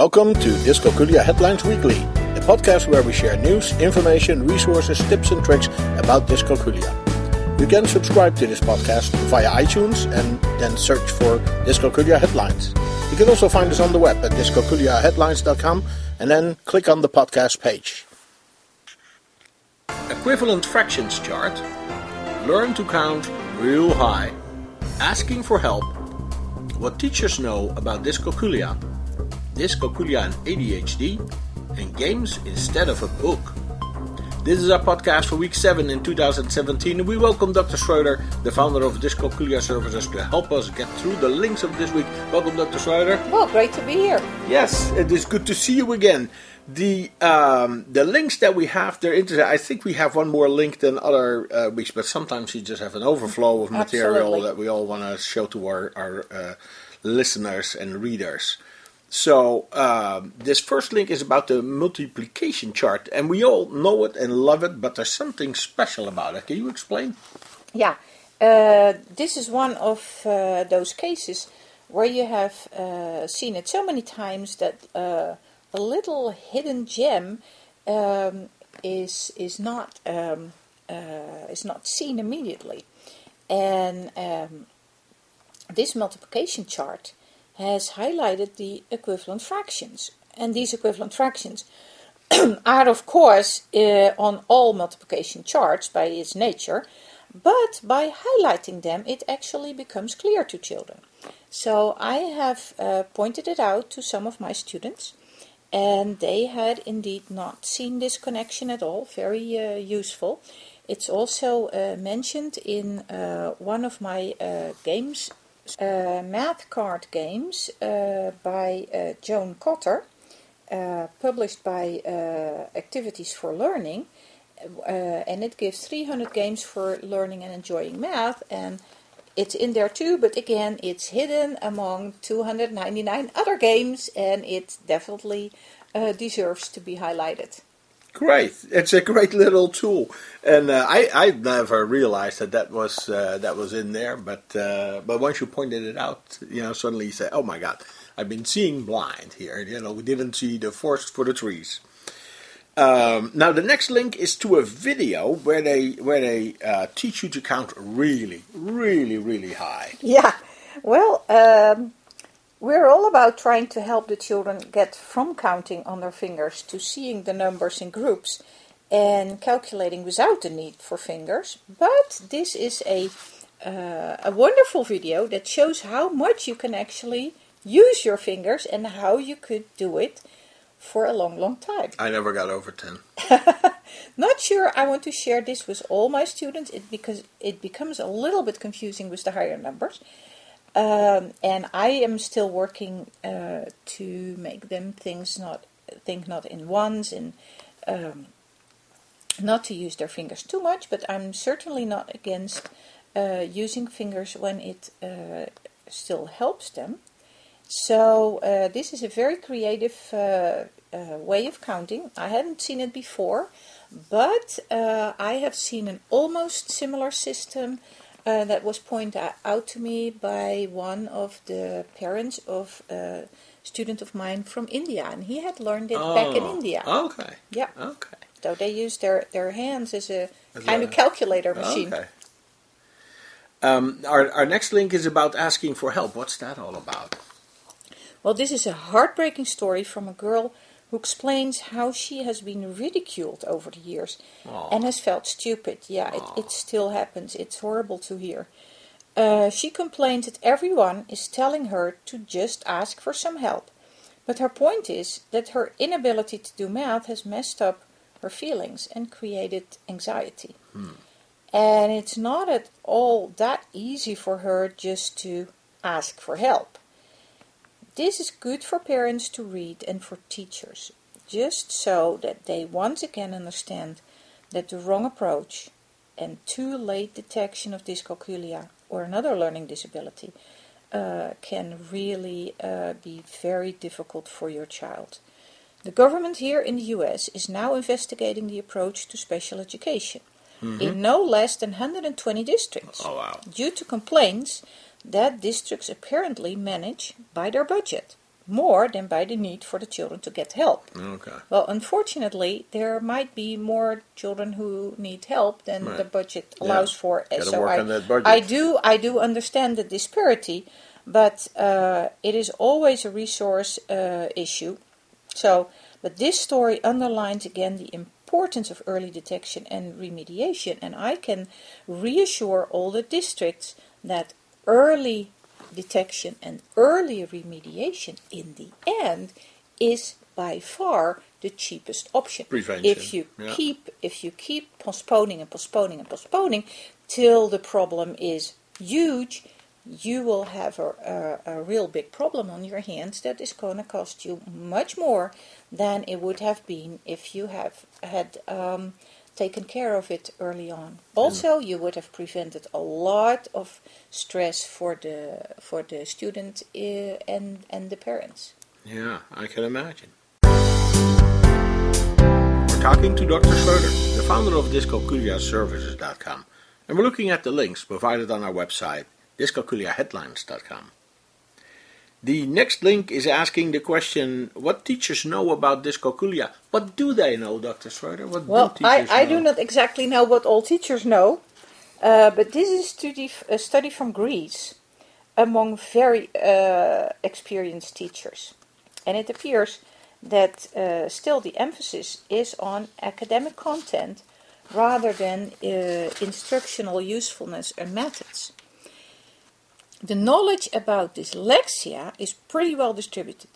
Welcome to Dyscalculia Headlines Weekly, a podcast where we share news, information, resources, tips, and tricks about dyscalculia. You can subscribe to this podcast via iTunes and then search for Dyscalculia Headlines. You can also find us on the web at dyscalculiaheadlines.com and then click on the podcast page. Equivalent fractions chart. Learn to count real high. Asking for help. What teachers know about dyscalculia. Dyscalculia and ADHD. And games instead of a book. This is our podcast for week 7 in 2017. We welcome Dr. Schroeder, the founder of Dyscalculia Services, to help us get through the links of this week. Welcome, Dr. Schroeder. Well, great to be here. Yes, it is good to see you again. The um, the links that we have, they're interesting. I think we have one more link than other uh, weeks, but sometimes we just have an overflow of material Absolutely. that we all want to show to our, our uh, listeners and readers. So um, this first link is about the multiplication chart, and we all know it and love it, but there's something special about it. Can you explain? Yeah, uh, this is one of uh, those cases where you have uh, seen it so many times that uh, a little hidden gem um, is is not um, uh, is not seen immediately, and um, this multiplication chart has highlighted the equivalent fractions, and these equivalent fractions are of course uh, on all multiplication charts by its nature, but by highlighting them it actually becomes clear to children. So I have uh, pointed it out to some of my students and they had indeed not seen this connection at all, very uh, useful. It's also mentioned in one of my games, uh, math card games uh, by uh, Joan Cotter, uh, published by uh, Activities for Learning, and it gives 300 games for learning and enjoying math. And it's in there too, but again, it's hidden among 299 other games, and it definitely deserves to be highlighted. Great! It's a great little tool, and uh, I I never realized that that was uh, that was in there. But uh, but once you pointed it out, you know, suddenly you say, "Oh my God, I've been seeing blind here." You know, we didn't see the forest for the trees. Um, now the next link is to a video where they where they uh, teach you to count really, really, really high. Yeah, well, um, we're all about trying to help the children get from counting on their fingers to seeing the numbers in groups and calculating without the need for fingers. But this is a uh, a wonderful video that shows how much you can actually use your fingers and how you could do it for a long, long time. I never got over ten. Not sure I want to share this with all my students it, because it becomes a little bit confusing with the higher numbers. Um, and I am still working uh, to make them things not think not in ones and um, not to use their fingers too much. But I'm certainly not against uh, using fingers when it uh, still helps them. So uh, this is a very creative uh, uh, way of counting. I hadn't seen it before, but I have seen an almost similar system uh, that was pointed out to me by one of the parents of a student of mine from India, and he had learned it back in Oh, India. Okay. Yeah, Okay. so they use their, their hands as a As kind a- of calculator machine. Okay. Um, our, our next link is about asking for help. What's that all about? Well, this is a heartbreaking story from a girl who explains how she has been ridiculed over the years Aw. and has felt stupid. Yeah, it, it still happens. It's horrible to hear. Uh, she complains that everyone is telling her to just ask for some help. But her point is that her inability to do math has messed up her feelings and created anxiety. And it's not at all that easy for her just to ask for help. This is good for parents to read and for teachers, just so that they once again understand that the wrong approach and too late detection of dyscalculia or another learning disability uh, can really uh, be very difficult for your child. The government here in the US is now investigating the approach to special education in no less than 120 districts Oh, wow. due to complaints that districts apparently manage by their budget, more than by the need for the children to get help. Okay. Well, unfortunately, there might be more children who need help than Right. the budget Yeah. allows for. Uh, Gotta so I, on that budget. I do, I do understand the disparity, but uh, it is always a resource uh, issue. So, but this story underlines again the importance of early detection and remediation, and I can reassure all the districts that early detection and early remediation in the end is by far the cheapest option. Prevention, If you yeah. keep if you keep postponing and postponing and postponing till the problem is huge, you will have a, a, a real big problem on your hands that is going to cost you much more than it would have been if you have had um, taken care of it early on. Also, you would have prevented a lot of stress for the for the student uh, and and the parents. Yeah, I can imagine. We're talking to Dr. Schroeder, the founder of dyscalculiaservices.com, and we're looking at the links provided on our website, dyscalculiaheadlines.com. The next link is asking the question, what teachers know about dyscalculia? What do they know, Dr. Schroeder? What Well, do I, I do not exactly know what all teachers know, uh, but this is study, a study from Greece among very uh, experienced teachers. And it appears that uh, still the emphasis is on academic content rather than uh, instructional usefulness and methods. The knowledge about dyslexia is pretty well distributed,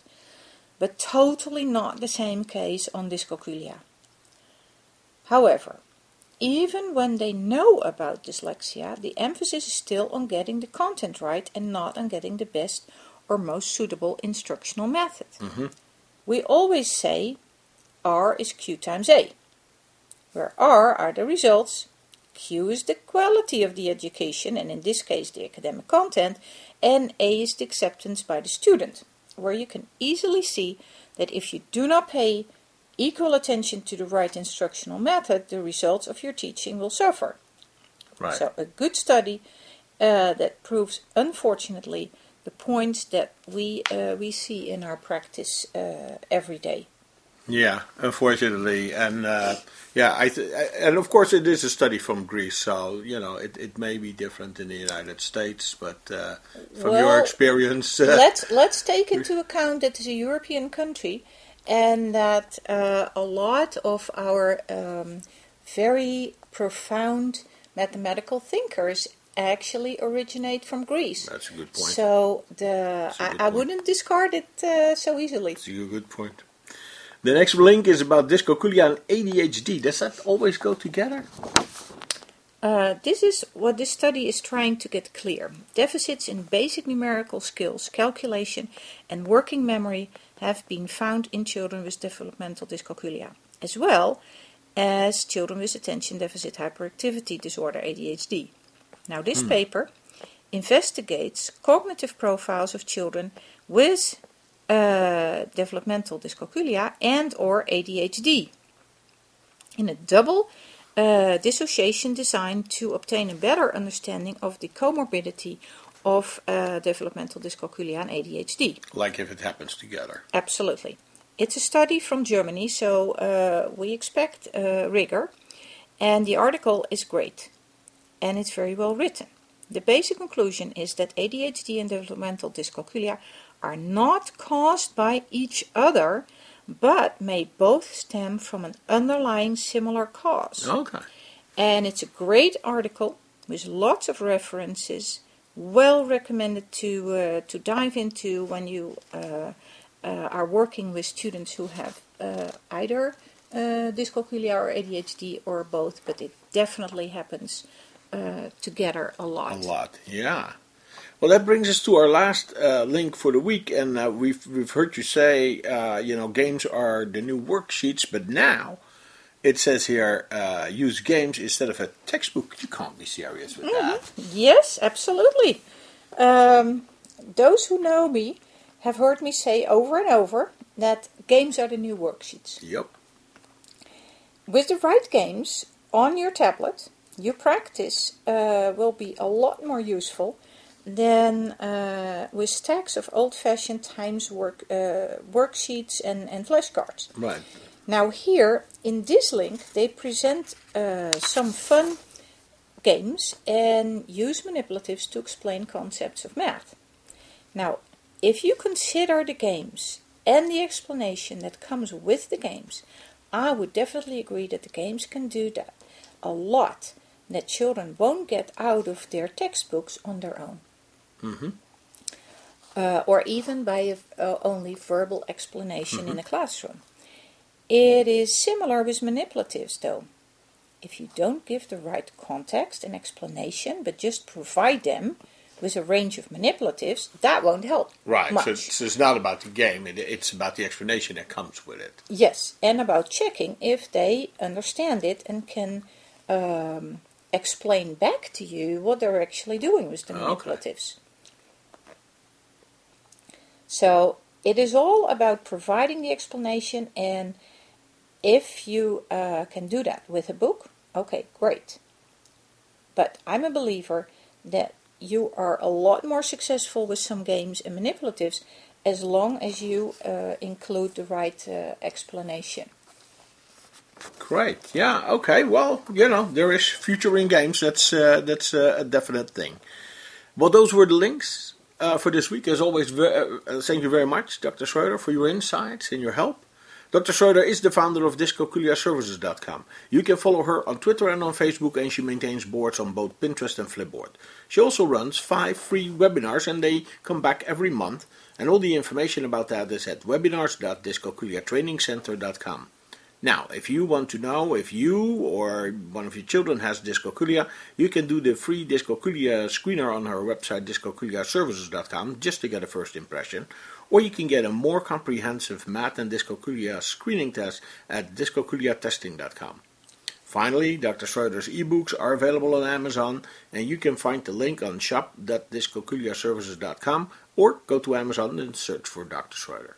but totally not the same case on dyscalculia. However, even when they know about dyslexia, the emphasis is still on getting the content right and not on getting the best or most suitable instructional method. Mm-hmm. We always say R is Q times A, where R are the results, Q is the quality of the education, and in this case the academic content, and A is the acceptance by the student, where you can easily see that if you do not pay equal attention to the right instructional method, the results of your teaching will suffer. Right. So, a good study uh, that proves, unfortunately, the points that we uh, we see in our practice uh, every day. Yeah, unfortunately, and uh, yeah, I th- and of course it is a study from Greece, so you know it, it may be different in the United States, but uh, from your experience, uh, let's let's take into account that it's a European country, and that uh, a lot of our um, very profound mathematical thinkers actually originate from Greece. that's a good point. So the I, I wouldn't discard it uh, so easily. That's a good point. The next link is about dyscalculia and ADHD. Does that always go together? Uh, this is what this study is trying to get clear. Deficits in basic numerical skills, calculation, and working memory have been found in children with developmental dyscalculia, as well as children with attention deficit hyperactivity disorder (ADHD). Now, this paper investigates cognitive profiles of children with uh, developmental dyscalculia and or ADHD in a double uh, dissociation designed to obtain a better understanding of the comorbidity of uh, developmental dyscalculia and ADHD. Like if it happens together. Absolutely. It's a study from Germany, so uh, we expect uh, rigor. And the article is great and it's very well written. The basic conclusion is that ADHD and developmental dyscalculia are not caused by each other, but may both stem from an underlying similar cause. Okay. And it's a great article with lots of references, well recommended to uh, to dive into when you uh, uh, are working with students who have uh, either uh, dyscalculia or ADHD or both, but it definitely happens uh, together a lot. A lot, yeah. Well, that brings us to our last uh, link for the week, and uh, we've we've heard you say, uh, you know, games are the new worksheets, but now it says here, uh, use games instead of a textbook. You can't be serious with that. Yes, absolutely. Um, those who know me have heard me say over and over that games are the new worksheets. Yep. With the right games on your tablet, your practice uh, will be a lot more useful than uh, with stacks of old-fashioned Times work uh, worksheets and, and flashcards. Right. Now here in this link they present uh, some fun games and use manipulatives to explain concepts of math. Now, if you consider the games and the explanation that comes with the games, I would definitely agree that the games can do that a lot that children won't get out of their textbooks on their own. Mm-hmm. Uh, or even by a, uh, only verbal explanation mm-hmm. in a classroom. It is similar with manipulatives, though. If you don't give the right context and explanation, but just provide them with a range of manipulatives, that won't help. Right, much. so it's, it's not about the game, it, it's about the explanation that comes with it. Yes, and about checking if they understand it and can um, explain back to you what they're actually doing with the manipulatives. Okay. So it is all about providing the explanation, and if you uh, can do that with a book, okay, great. But I'm a believer that you are a lot more successful with some games and manipulatives as long as you uh, include the right uh, explanation. Great. Yeah. Okay. Well, you know, there is future in games. That's uh, that's uh, a definite thing. Well, those were the links uh, for this week. As always, uh, thank you very much, Dr. Schroeder, for your insights and your help. Dr. Schroeder is the founder of DyscalculiaServices.com. You can follow her on Twitter and on Facebook, and she maintains boards on both Pinterest and Flipboard. She also runs five free webinars, and they come back every month. And all the information about that is at webinars.dyscalculiatrainingcenter.com. Now, if you want to know if you or one of your children has dyscalculia, you can do the free dyscalculia screener on our website dyscalculiaservices.com just to get a first impression. Or you can get a more comprehensive math and dyscalculia screening test at dyscalculiatesting.com. Finally, Dr. Schroeder's ebooks are available on Amazon, and you can find the link on shop.dyscalculiaservices.com or go to Amazon and search for Dr. Schroeder.